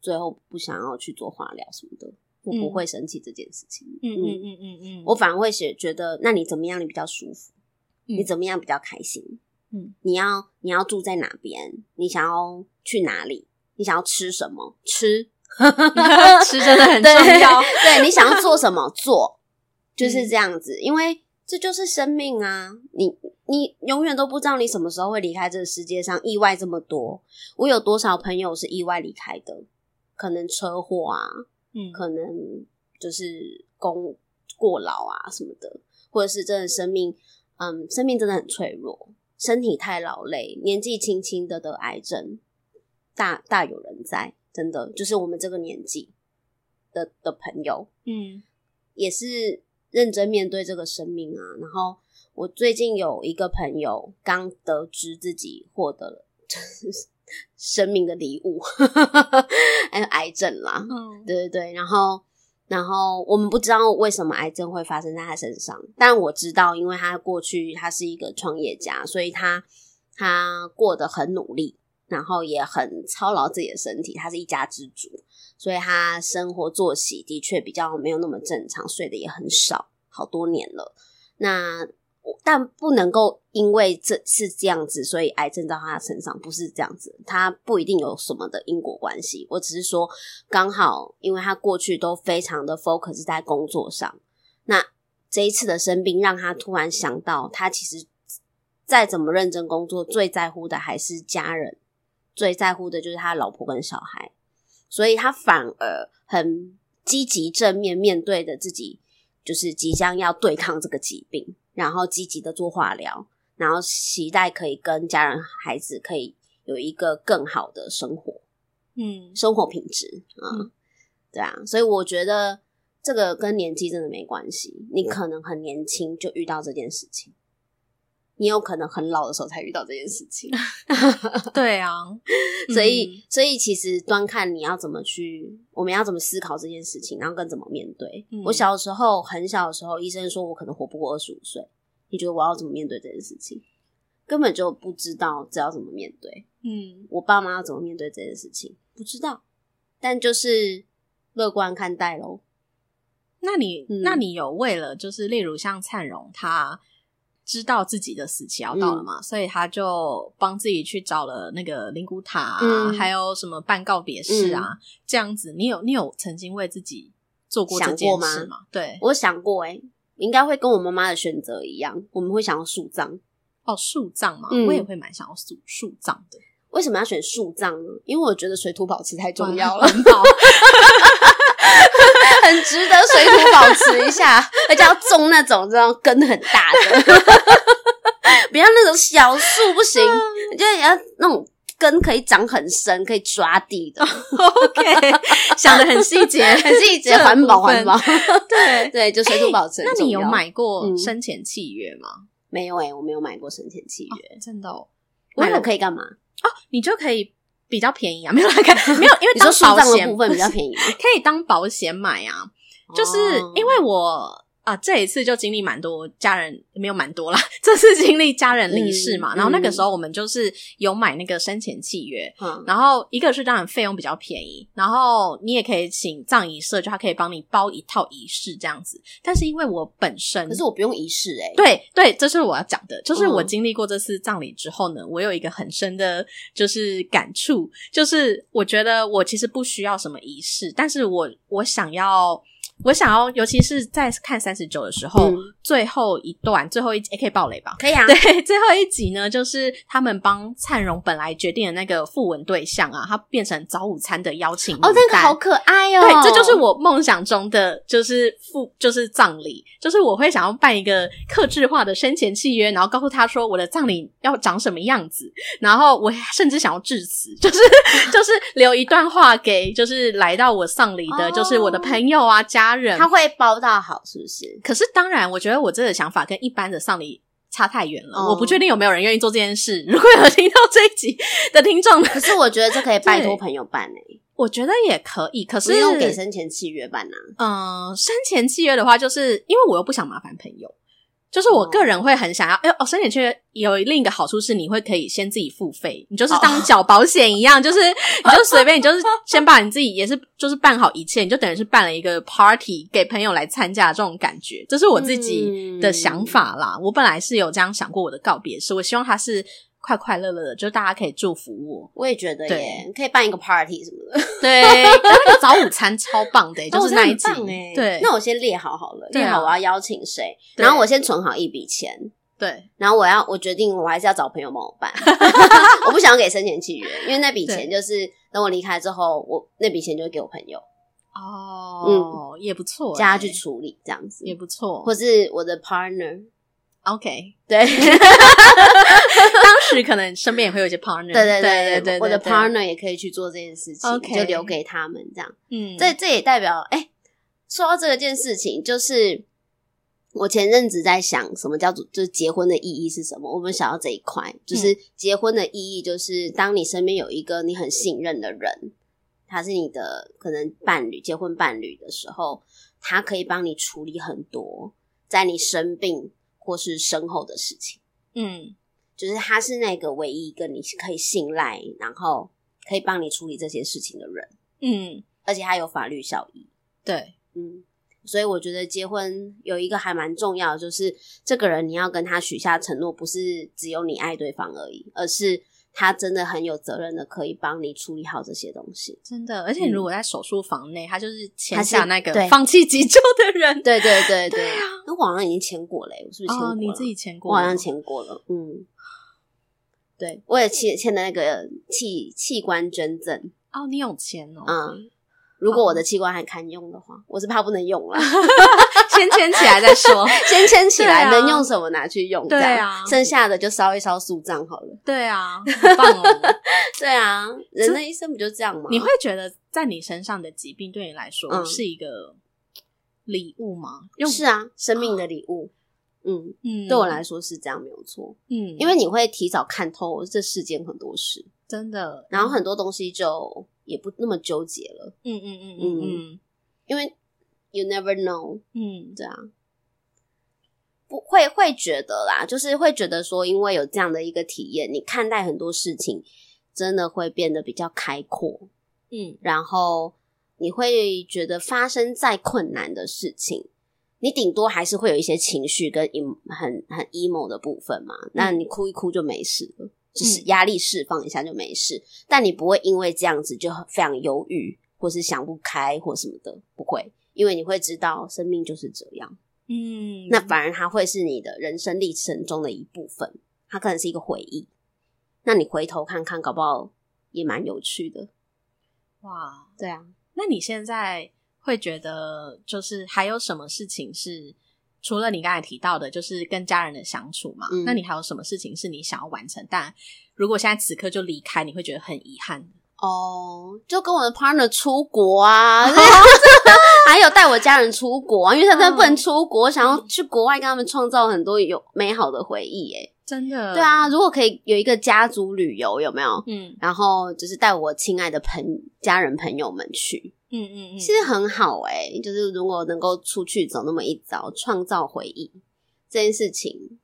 最后不想要去做化疗什么的。我不会生气这件事情，嗯嗯嗯嗯嗯，我反而会觉觉得，那你怎么样你比较舒服？嗯、你怎么样比较开心？嗯，你要你要住在哪边？你想要去哪里？你想要吃什么？吃，[LAUGHS] 吃真的很重要。对，对，你想要做什么？做，[LAUGHS] 就是这样子，嗯、因为这就是生命啊！你你永远都不知道你什么时候会离开这个世界上，意外这么多。我有多少朋友是意外离开的？可能车祸啊。嗯，可能就是功过劳啊什么的，或者是真的生命，嗯，生命真的很脆弱，身体太劳累，年纪轻轻的得癌症，大大有人在，真的就是我们这个年纪的的朋友，嗯，也是认真面对这个生命啊。然后我最近有一个朋友刚得知自己获得了。[LAUGHS] 生命的礼物，还有癌症啦，嗯，对对对，然后，然后我们不知道为什么癌症会发生在他身上，但我知道，因为他过去他是一个创业家，所以他他过得很努力，然后也很操劳自己的身体，他是一家之主，所以他生活作息的确比较没有那么正常，睡得也很少，好多年了。那但不能够因为这是这样子，所以癌症到他身上不是这样子，他不一定有什么的因果关系。我只是说，刚好因为他过去都非常的 focus 在工作上，那这一次的生病让他突然想到，他其实再怎么认真工作，最在乎的还是家人，最在乎的就是他老婆跟小孩，所以他反而很积极正面面对的自己，就是即将要对抗这个疾病。然后积极的做化疗，然后期待可以跟家人、孩子可以有一个更好的生活，嗯，生活品质啊，嗯、对啊，所以我觉得这个跟年纪真的没关系。你可能很年轻就遇到这件事情，你有可能很老的时候才遇到这件事情。[LAUGHS] 对啊，[LAUGHS] 所以、嗯、所以其实端看你要怎么去，我们要怎么思考这件事情，然后跟怎么面对。嗯、我小时候很小的时候，医生说我可能活不过二十五岁。你觉得我要怎么面对这件事情？根本就不知道这要怎么面对。嗯，我爸妈要怎么面对这件事情？不知道，但就是乐观看待喽。那你，嗯、那你有为了就是例如像灿荣，他知道自己的死期要到了嘛，嗯、所以他就帮自己去找了那个灵骨塔啊，嗯、还有什么办告别式啊，嗯、这样子。你有你有曾经为自己做过这件事吗？想过吗？对，我想过哎、欸。应该会跟我妈妈的选择一样，我们会想要树葬哦，树葬嘛，嗯、我也会蛮想要树树葬的。为什么要选树葬呢？因为我觉得水土保持太重要了，[LAUGHS] 很值得水土保持一下，[LAUGHS] 而且要种那种这种根很大的，[LAUGHS] 不要那种小树不行，就要那种。根可以长很深，可以抓地的。OK，想的很细节，[LAUGHS] 很细节，环保环保。对对，就水土保持。那你有买过生前契约吗？没有哎，我没有买过生前契约。真的？哦买了可以干嘛？哦，你就可以比较便宜啊，[LAUGHS] 没有来看，[LAUGHS] 没有，因为当保险部分比较便宜，可以当保险买啊。就是因为我。啊，这一次就经历蛮多家人，没有蛮多啦，[LAUGHS] 这次经历家人离世嘛，嗯、然后那个时候我们就是有买那个生前契约，嗯，然后一个是当然费用比较便宜，然后你也可以请葬仪社，就他可以帮你包一套仪式这样子。但是因为我本身，可是我不用仪式诶、欸、对对，这是我要讲的，就是我经历过这次葬礼之后呢，嗯、我有一个很深的，就是感触，就是我觉得我其实不需要什么仪式，但是我我想要。我想要，尤其是在看三十九的时候，嗯、最后一段，最后一集也可以爆雷吧？可以啊。[LAUGHS] 对，最后一集呢，就是他们帮灿荣本来决定的那个复文对象啊，他变成早午餐的邀请。哦，那个好可爱哦。对，这就是我梦想中的，就是复，就是葬礼，就是我会想要办一个克制化的生前契约，然后告诉他说我的葬礼要长什么样子，然后我甚至想要致辞，[LAUGHS] 就是就是留一段话给就是来到我丧礼的，就是我的朋友啊家。他会包到好，是不是？可是当然，我觉得我这个想法跟一般的丧礼差太远了。哦、我不确定有没有人愿意做这件事。如果有听到这一集的听众，[LAUGHS] 可是我觉得这可以拜托朋友办诶、欸。我觉得也可以，可是不用给生前契约办呢、啊？嗯，生前契约的话，就是因为我又不想麻烦朋友。就是我个人会很想要，哎呦哦，生前契约有另一个好处是，你会可以先自己付费，你就是当缴保险一样，就是 [LAUGHS] 你就随便，你就是先把你自己也是就是办好一切，你就等于是办了一个 party 给朋友来参加这种感觉，这是我自己的想法啦。我本来是有这样想过我的告别式，我希望他是。快快乐乐的，就大家可以祝福我。我也觉得耶，可以办一个 party 什么的。对，那个早午餐超棒的，[LAUGHS] 就是那一集。对，那我先列好好了，列好我要邀请谁，然后我先存好一笔钱。对，然后我要我决定，我还是要找朋友帮我办。[LAUGHS] 我不想要给生前契约，因为那笔钱就是等我离开之后，我那笔钱就会给我朋友。哦，嗯，也不错，叫他去处理这样子也不错，或是我的 partner。OK，对，[LAUGHS] 当时可能身边也会有一些 partner，对对对对对，我的 partner 也可以去做这件事情，OK，就留给他们这样。嗯，这这也代表，哎，说到这件事情，就是我前阵子在想，什么叫做就是结婚的意义是什么？我们想要这一块，就是结婚的意义，就是当你身边有一个你很信任的人。他是你的可能伴侣，结婚伴侣的时候，他可以帮你处理很多在你生病或是身后的事情。嗯，就是他是那个唯一一个你可以信赖，然后可以帮你处理这些事情的人。嗯，而且他有法律效益。对，嗯，所以我觉得结婚有一个还蛮重要的，就是这个人你要跟他许下承诺，不是只有你爱对方而已，而是。他真的很有责任的，可以帮你处理好这些东西。真的，而且你如果在手术房内，嗯，他就是签下那个放弃急救的人。对对对 [LAUGHS] 对，那我好像已经签过了，我是不是签过了？哦，你自己签过？我好像签过了。嗯，对，我也签签的那个器器官捐赠。哦，你有签哦。嗯。如果我的器官还堪用的话，我是怕不能用了，[LAUGHS] [LAUGHS] 先签起来再说。[LAUGHS] 先签起来，能用什么拿去用。对啊，剩下的就烧一烧树葬好了。对啊，很棒哦。[LAUGHS] 对啊，人的一生不就这样吗？你会觉得在你身上的疾病对你来说是一个礼物吗？用是啊，生命的礼物。嗯嗯，对我来说是这样，没有错。嗯，因为你会提早看透这世间很多事，真的。然后很多东西就。也不那么纠结了，嗯嗯嗯嗯嗯，因为 you never know，嗯，对啊。不会会觉得啦，就是会觉得说，因为有这样的一个体验，你看待很多事情真的会变得比较开阔，嗯，然后你会觉得发生再困难的事情，你顶多还是会有一些情绪跟 em 很很 emo 的部分嘛，那你哭一哭就没事了。就是压力释放一下就没事，嗯，但你不会因为这样子就非常忧郁，或是想不开或什么的，不会，因为你会知道生命就是这样。嗯，那反而它会是你的人生历程中的一部分，它可能是一个回忆。那你回头看看，搞不好也蛮有趣的。哇，对啊，那你现在会觉得，就是还有什么事情是？除了你刚才提到的，就是跟家人的相处嘛，嗯，那你还有什么事情是你想要完成？但如果现在此刻就离开，你会觉得很遗憾哦。就跟我的 partner 出国啊，[LAUGHS] [LAUGHS] 还有带我家人出国啊，因为他们不能出国，嗯，想要去国外跟他们创造很多有美好的回忆。诶真的，对啊，如果可以有一个家族旅游，有没有？嗯，然后就是带我亲爱的朋家人朋友们去。嗯嗯嗯，其实很好哎、欸、就是如果能够出去走那么一遭，创造回忆这件事情，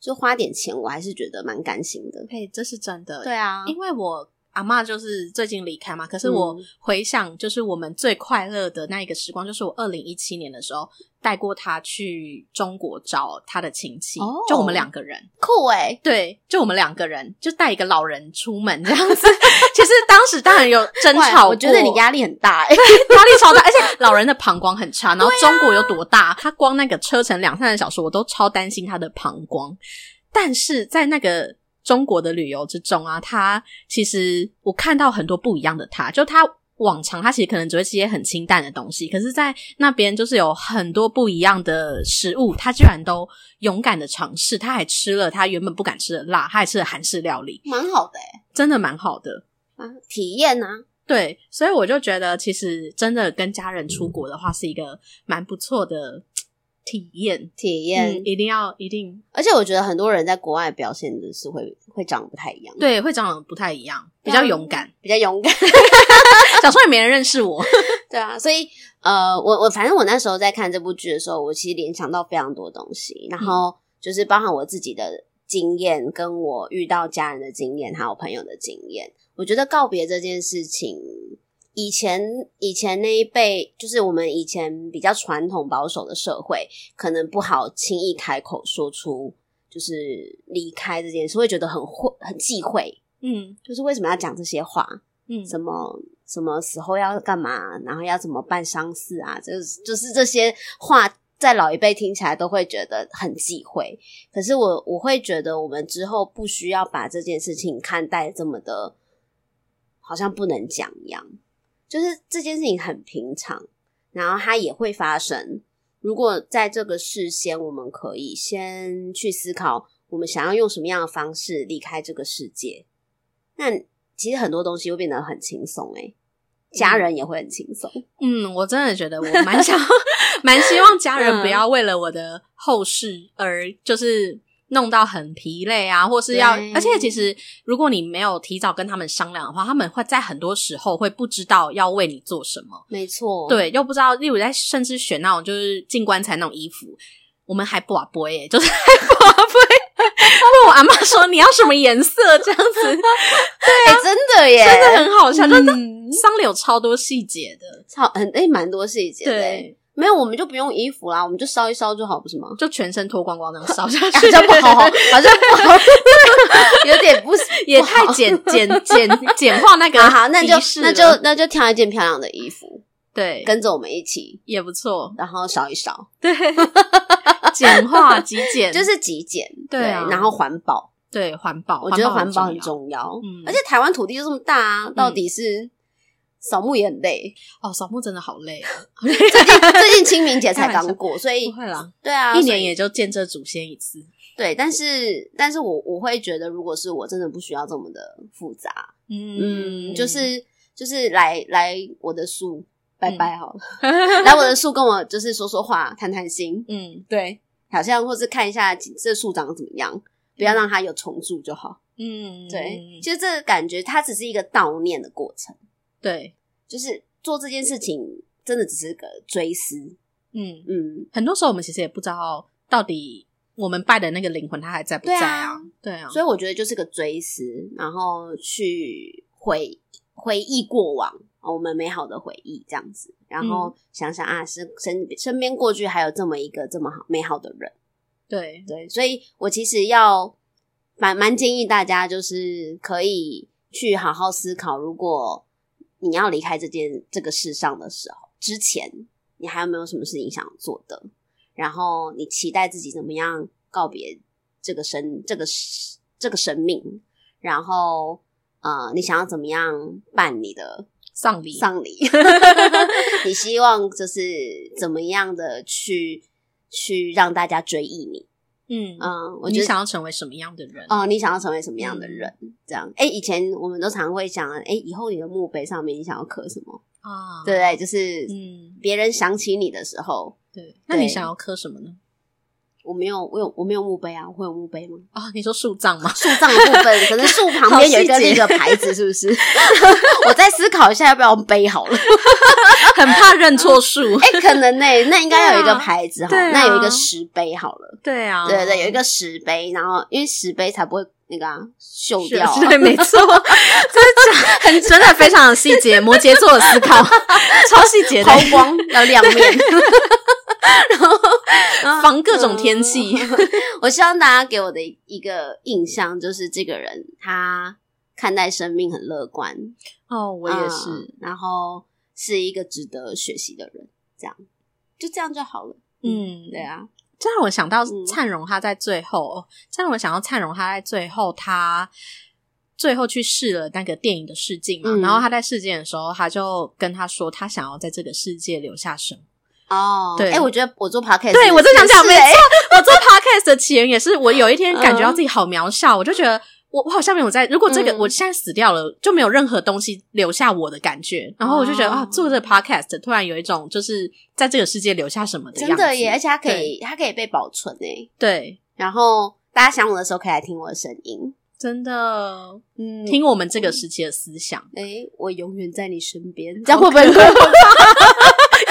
就花点钱，我还是觉得蛮甘心的。嘿，这是真的。对啊，因为我。阿嬷就是最近离开嘛，可是我回想，就是我们最快乐的那一个时光，就是我二零一七年的时候带过他去中国找他的亲戚，哦、就我们两个人，酷诶、欸、对，就我们两个人，就带一个老人出门这样子。[LAUGHS] 其实当时当然有争吵，我觉得你压力很大、欸，[LAUGHS] 压力超大，而且老人的膀胱很差，然后中国有多大，他光那个车程两三个小时，我都超担心他的膀胱。但是在那个。中国的旅游之中啊，他其实我看到很多不一样的他，就他往常他其实可能只会吃一些很清淡的东西，可是，在那边就是有很多不一样的食物，他居然都勇敢的尝试，他还吃了他原本不敢吃的辣，他还吃了韩式料理，蛮好的诶，真的蛮好的啊，体验啊，对，所以我就觉得其实真的跟家人出国的话是一个蛮不错的。体验。体验、嗯，一定要一定，而且我觉得很多人在国外表现的是会会长得不太一样，对，会长得不太一样，比较勇敢，比较勇敢。小时候也没人认识我，[LAUGHS] 对啊，所以呃，我我反正我那时候在看这部剧的时候，我其实联想到非常多东西，然后就是包含我自己的经验，跟我遇到家人的经验，还有朋友的经验。我觉得告别这件事情。以前以前那一辈，就是我们以前比较传统保守的社会，可能不好轻易开口说出，就是离开这件事，会觉得很会很忌讳，嗯，就是为什么要讲这些话，嗯，什么什么时候要干嘛，然后要怎么办丧事啊，就是就是这些话，在老一辈听起来都会觉得很忌讳。可是我我会觉得，我们之后不需要把这件事情看待这么的，好像不能讲一样。就是这件事情很平常，然后它也会发生。如果在这个事先，我们可以先去思考，我们想要用什么样的方式离开这个世界，那其实很多东西会变得很轻松。诶，家人也会很轻松。嗯，我真的觉得我蛮想，[LAUGHS] 蛮希望家人不要为了我的后事而就是弄到很疲累啊，或是要，而且其实如果你没有提早跟他们商量的话，他们会在很多时候会不知道要为你做什么。没错，对，又不知道，例如在甚至选那种就是进棺材那种衣服，我们还不不耶，就是还不不，[LAUGHS] 问我阿妈说你要什么颜色这样子，[LAUGHS] 对真的耶，真的很好笑，真的嗯，丧礼有超多细节的，超很哎，蛮、欸、多细节的。对。没有，我们就不用衣服啦，我们就烧一烧就好，不是吗？就全身脱光光那样烧下去，[LAUGHS] 好像不好，好像 [LAUGHS] 不好，有点不也太简简简简化那个好，好，那就那就那就挑一件漂亮的衣服，对，跟着我们一起也不错，然后烧一烧，对，简化极简。就是极简，对啊，然后环保，对环保，我觉得环保很重要，嗯，而且台湾土地就这么大啊，到底是。扫墓也很累。哦，扫墓真的好累啊！[LAUGHS] 最近最近清明节才刚过，[LAUGHS] 所以不会啦。对啊，一年也就见这祖先一次。对，但是但是我我会觉得，如果是我真的不需要这么的复杂，嗯，嗯，就是就是来来我的树拜拜好了，嗯、[LAUGHS] 来我的树跟我就是说说话，谈谈心，嗯，对，好像或是看一下这树长得怎么样，不要让它有虫蛀就好，嗯，对，其实这个感觉它只是一个悼念的过程。对，就是做这件事情，真的只是个追思。嗯嗯，很多时候我们其实也不知道，到底我们拜的那个灵魂他还在不在啊？对啊，所以我觉得就是个追思，然后去回回忆过往我们美好的回忆，这样子，然后想想啊，身身身边过去还有这么一个这么好美好的人。对对，所以我其实要蛮蛮建议大家，就是可以去好好思考，如果。你要离开这件这个世上的时候，之前你还有没有什么事情想做的？然后你期待自己怎么样告别这个生这个这个生命？然后呃，你想要怎么样办你的丧礼？丧礼？[LAUGHS] 你希望就是怎么样的去去让大家追忆你？嗯嗯，我觉得你想要成为什么样的人？哦，你想要成为什么样的人？嗯、这样，哎、欸，以前我们都常会想，哎、欸，以后你的墓碑上面你想要刻什么啊？对不对？就是嗯，别人想起你的时候，对，那你想要刻什么呢？我没有，我有，我没有墓碑啊！我会有墓碑吗？啊、哦，你说树葬吗？树葬的部分，可能树旁边有一个那个牌子，是不是？[LAUGHS] 我再思考一下，要不要碑好了？[LAUGHS] 很怕认错树。[LAUGHS] 哎、欸，可能呢、欸，那应该有一个牌子哈，啊、那有一个石碑好了。对啊，对对，有一个石碑，然后因为石碑才不会那个啊锈掉、啊。对，没错，真的很真的非常有细节，摩羯座的思考超细节的，抛光要亮面。然后 [LAUGHS] 防各种天气，[LAUGHS] 嗯，我希望大家给我的一个印象就是这个人他看待生命很乐观哦，我也是，嗯，然后是一个值得学习的人，这样就这样就好了。嗯，对啊，这让我想到灿荣他在最后，这让我想到灿荣他在最后，他最后去试了那个电影的试镜嘛，嗯，然后他在试镜的时候，他就跟他说，他想要在这个世界留下什么。哦，对，哎、欸，我觉得我做 podcast，对我在想讲，没错，我做 podcast 的起源也是我有一天感觉到自己好渺小，嗯、我就觉得我我好像没有在，如果这个、嗯、我现在死掉了，就没有任何东西留下我的感觉，然后我就觉得、哦、啊，做这个 podcast 突然有一种就是在这个世界留下什么的样子，真的耶，而且它可以它可以被保存诶，对，然后大家想我的时候可以来听我的声音，真的，嗯，听我们这个时期的思想，哎、欸，我永远在你身边，这样会不会？[LAUGHS]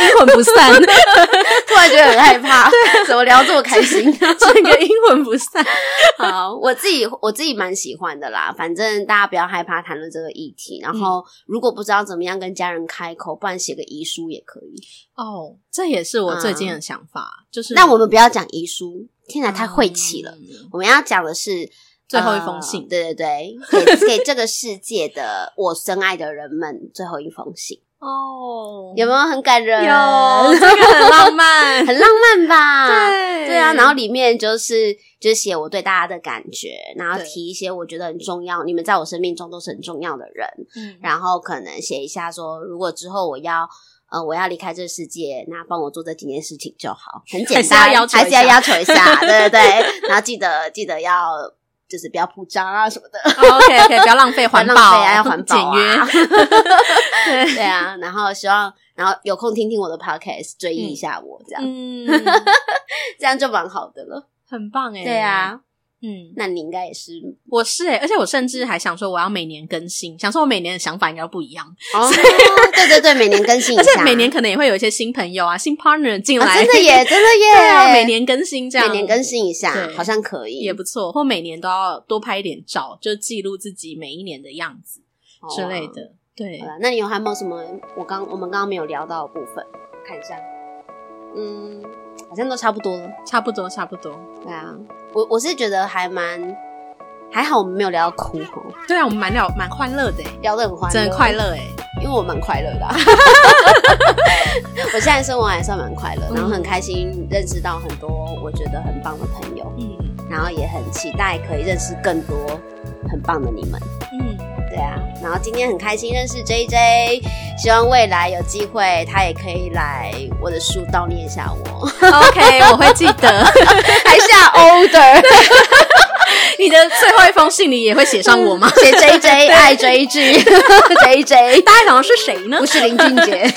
阴魂不散，[LAUGHS] 突然觉得很害怕。对，怎么聊这么开心？[LAUGHS] 这个阴魂不散。[LAUGHS] 好，我自己我自己蛮喜欢的啦。反正大家不要害怕谈论这个议题。然后，如果不知道怎么样跟家人开口，不然写个遗书也可以。哦，这也是我最近的想法。嗯、就是，那我们不要讲遗书，听起来太晦气了。嗯、我们要讲的是最后一封信。呃、对对对，给给这个世界的我深爱的人们最后一封信。哦，有没有很感人？有，这个很浪漫，[LAUGHS] 很浪漫吧？对，对啊。然后里面就是就是写我对大家的感觉，然后提一些我觉得很重要，你们在我生命中都是很重要的人。嗯，然后可能写一下说，如果之后我要呃我要离开这个世界，那帮我做这几件事情就好，很简单，还是，还是要要求一下，对对对。然后记得记得要。就是不要铺张啊什么的，OK OK，[LAUGHS] 不要浪费环保啊，要环保啊，简约。对 [LAUGHS] [LAUGHS] 对啊，然后希望，然后有空听听我的 Podcast，追忆一下我这样，嗯，这样就蛮好的了，很棒哎。对啊，嗯，那你应该也是，我是哎、欸，而且我甚至还想说我要每年更新，想说我每年的想法应该不一样。哦，对对对，每年更新一下，而且每年可能也会有一些新朋友啊、新 partner 进来，啊，[LAUGHS] 真的耶，真的耶，对啊，每年更新这样，每年更新一下，好像可以，也不错。或每年都要多拍一点照，就记录自己每一年的样子之类的。对，那你有还没有什么我刚我们刚刚没有聊到的部分？看一下，嗯。好像都差不多了，差不多，差不多。对啊，我我是觉得还蛮还好，我们没有聊到哭吼。对啊，我们蛮聊蛮欢乐的，聊得很欢乐，真的快乐哎，因为我蛮快乐的、啊。[LAUGHS] 我现在生活还算蛮快乐，然后很开心认识到很多我觉得很棒的朋友，嗯，然后也很期待可以认识更多很棒的你们，嗯。对啊，然后今天很开心认识 JJ，希望未来有机会他也可以来我的书悼念一下我。OK，[LAUGHS] 我会记得，[LAUGHS] 还下 order。[LAUGHS] 你的最后一封信里也会写上我吗？写 JJ 爱 J J，J J 大家想的是谁呢？不是林俊杰。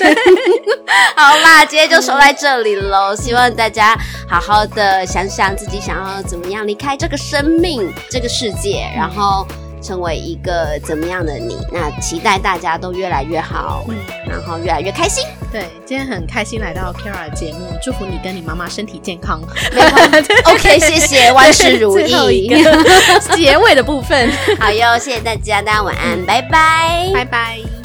好啦，今天就说在这里喽，希望大家好好的想想自己想要怎么样离开这个生命、这个世界，然后。成为一个怎么样的你？那期待大家都越来越好，嗯，然后越来越开心。对，今天很开心来到 Keira 的节目，祝福你跟你妈妈身体健康。，OK，[LAUGHS] 谢谢，万事如意。结尾的部分，[LAUGHS] 好哟，谢谢大家，大家晚安，嗯、拜拜，拜拜。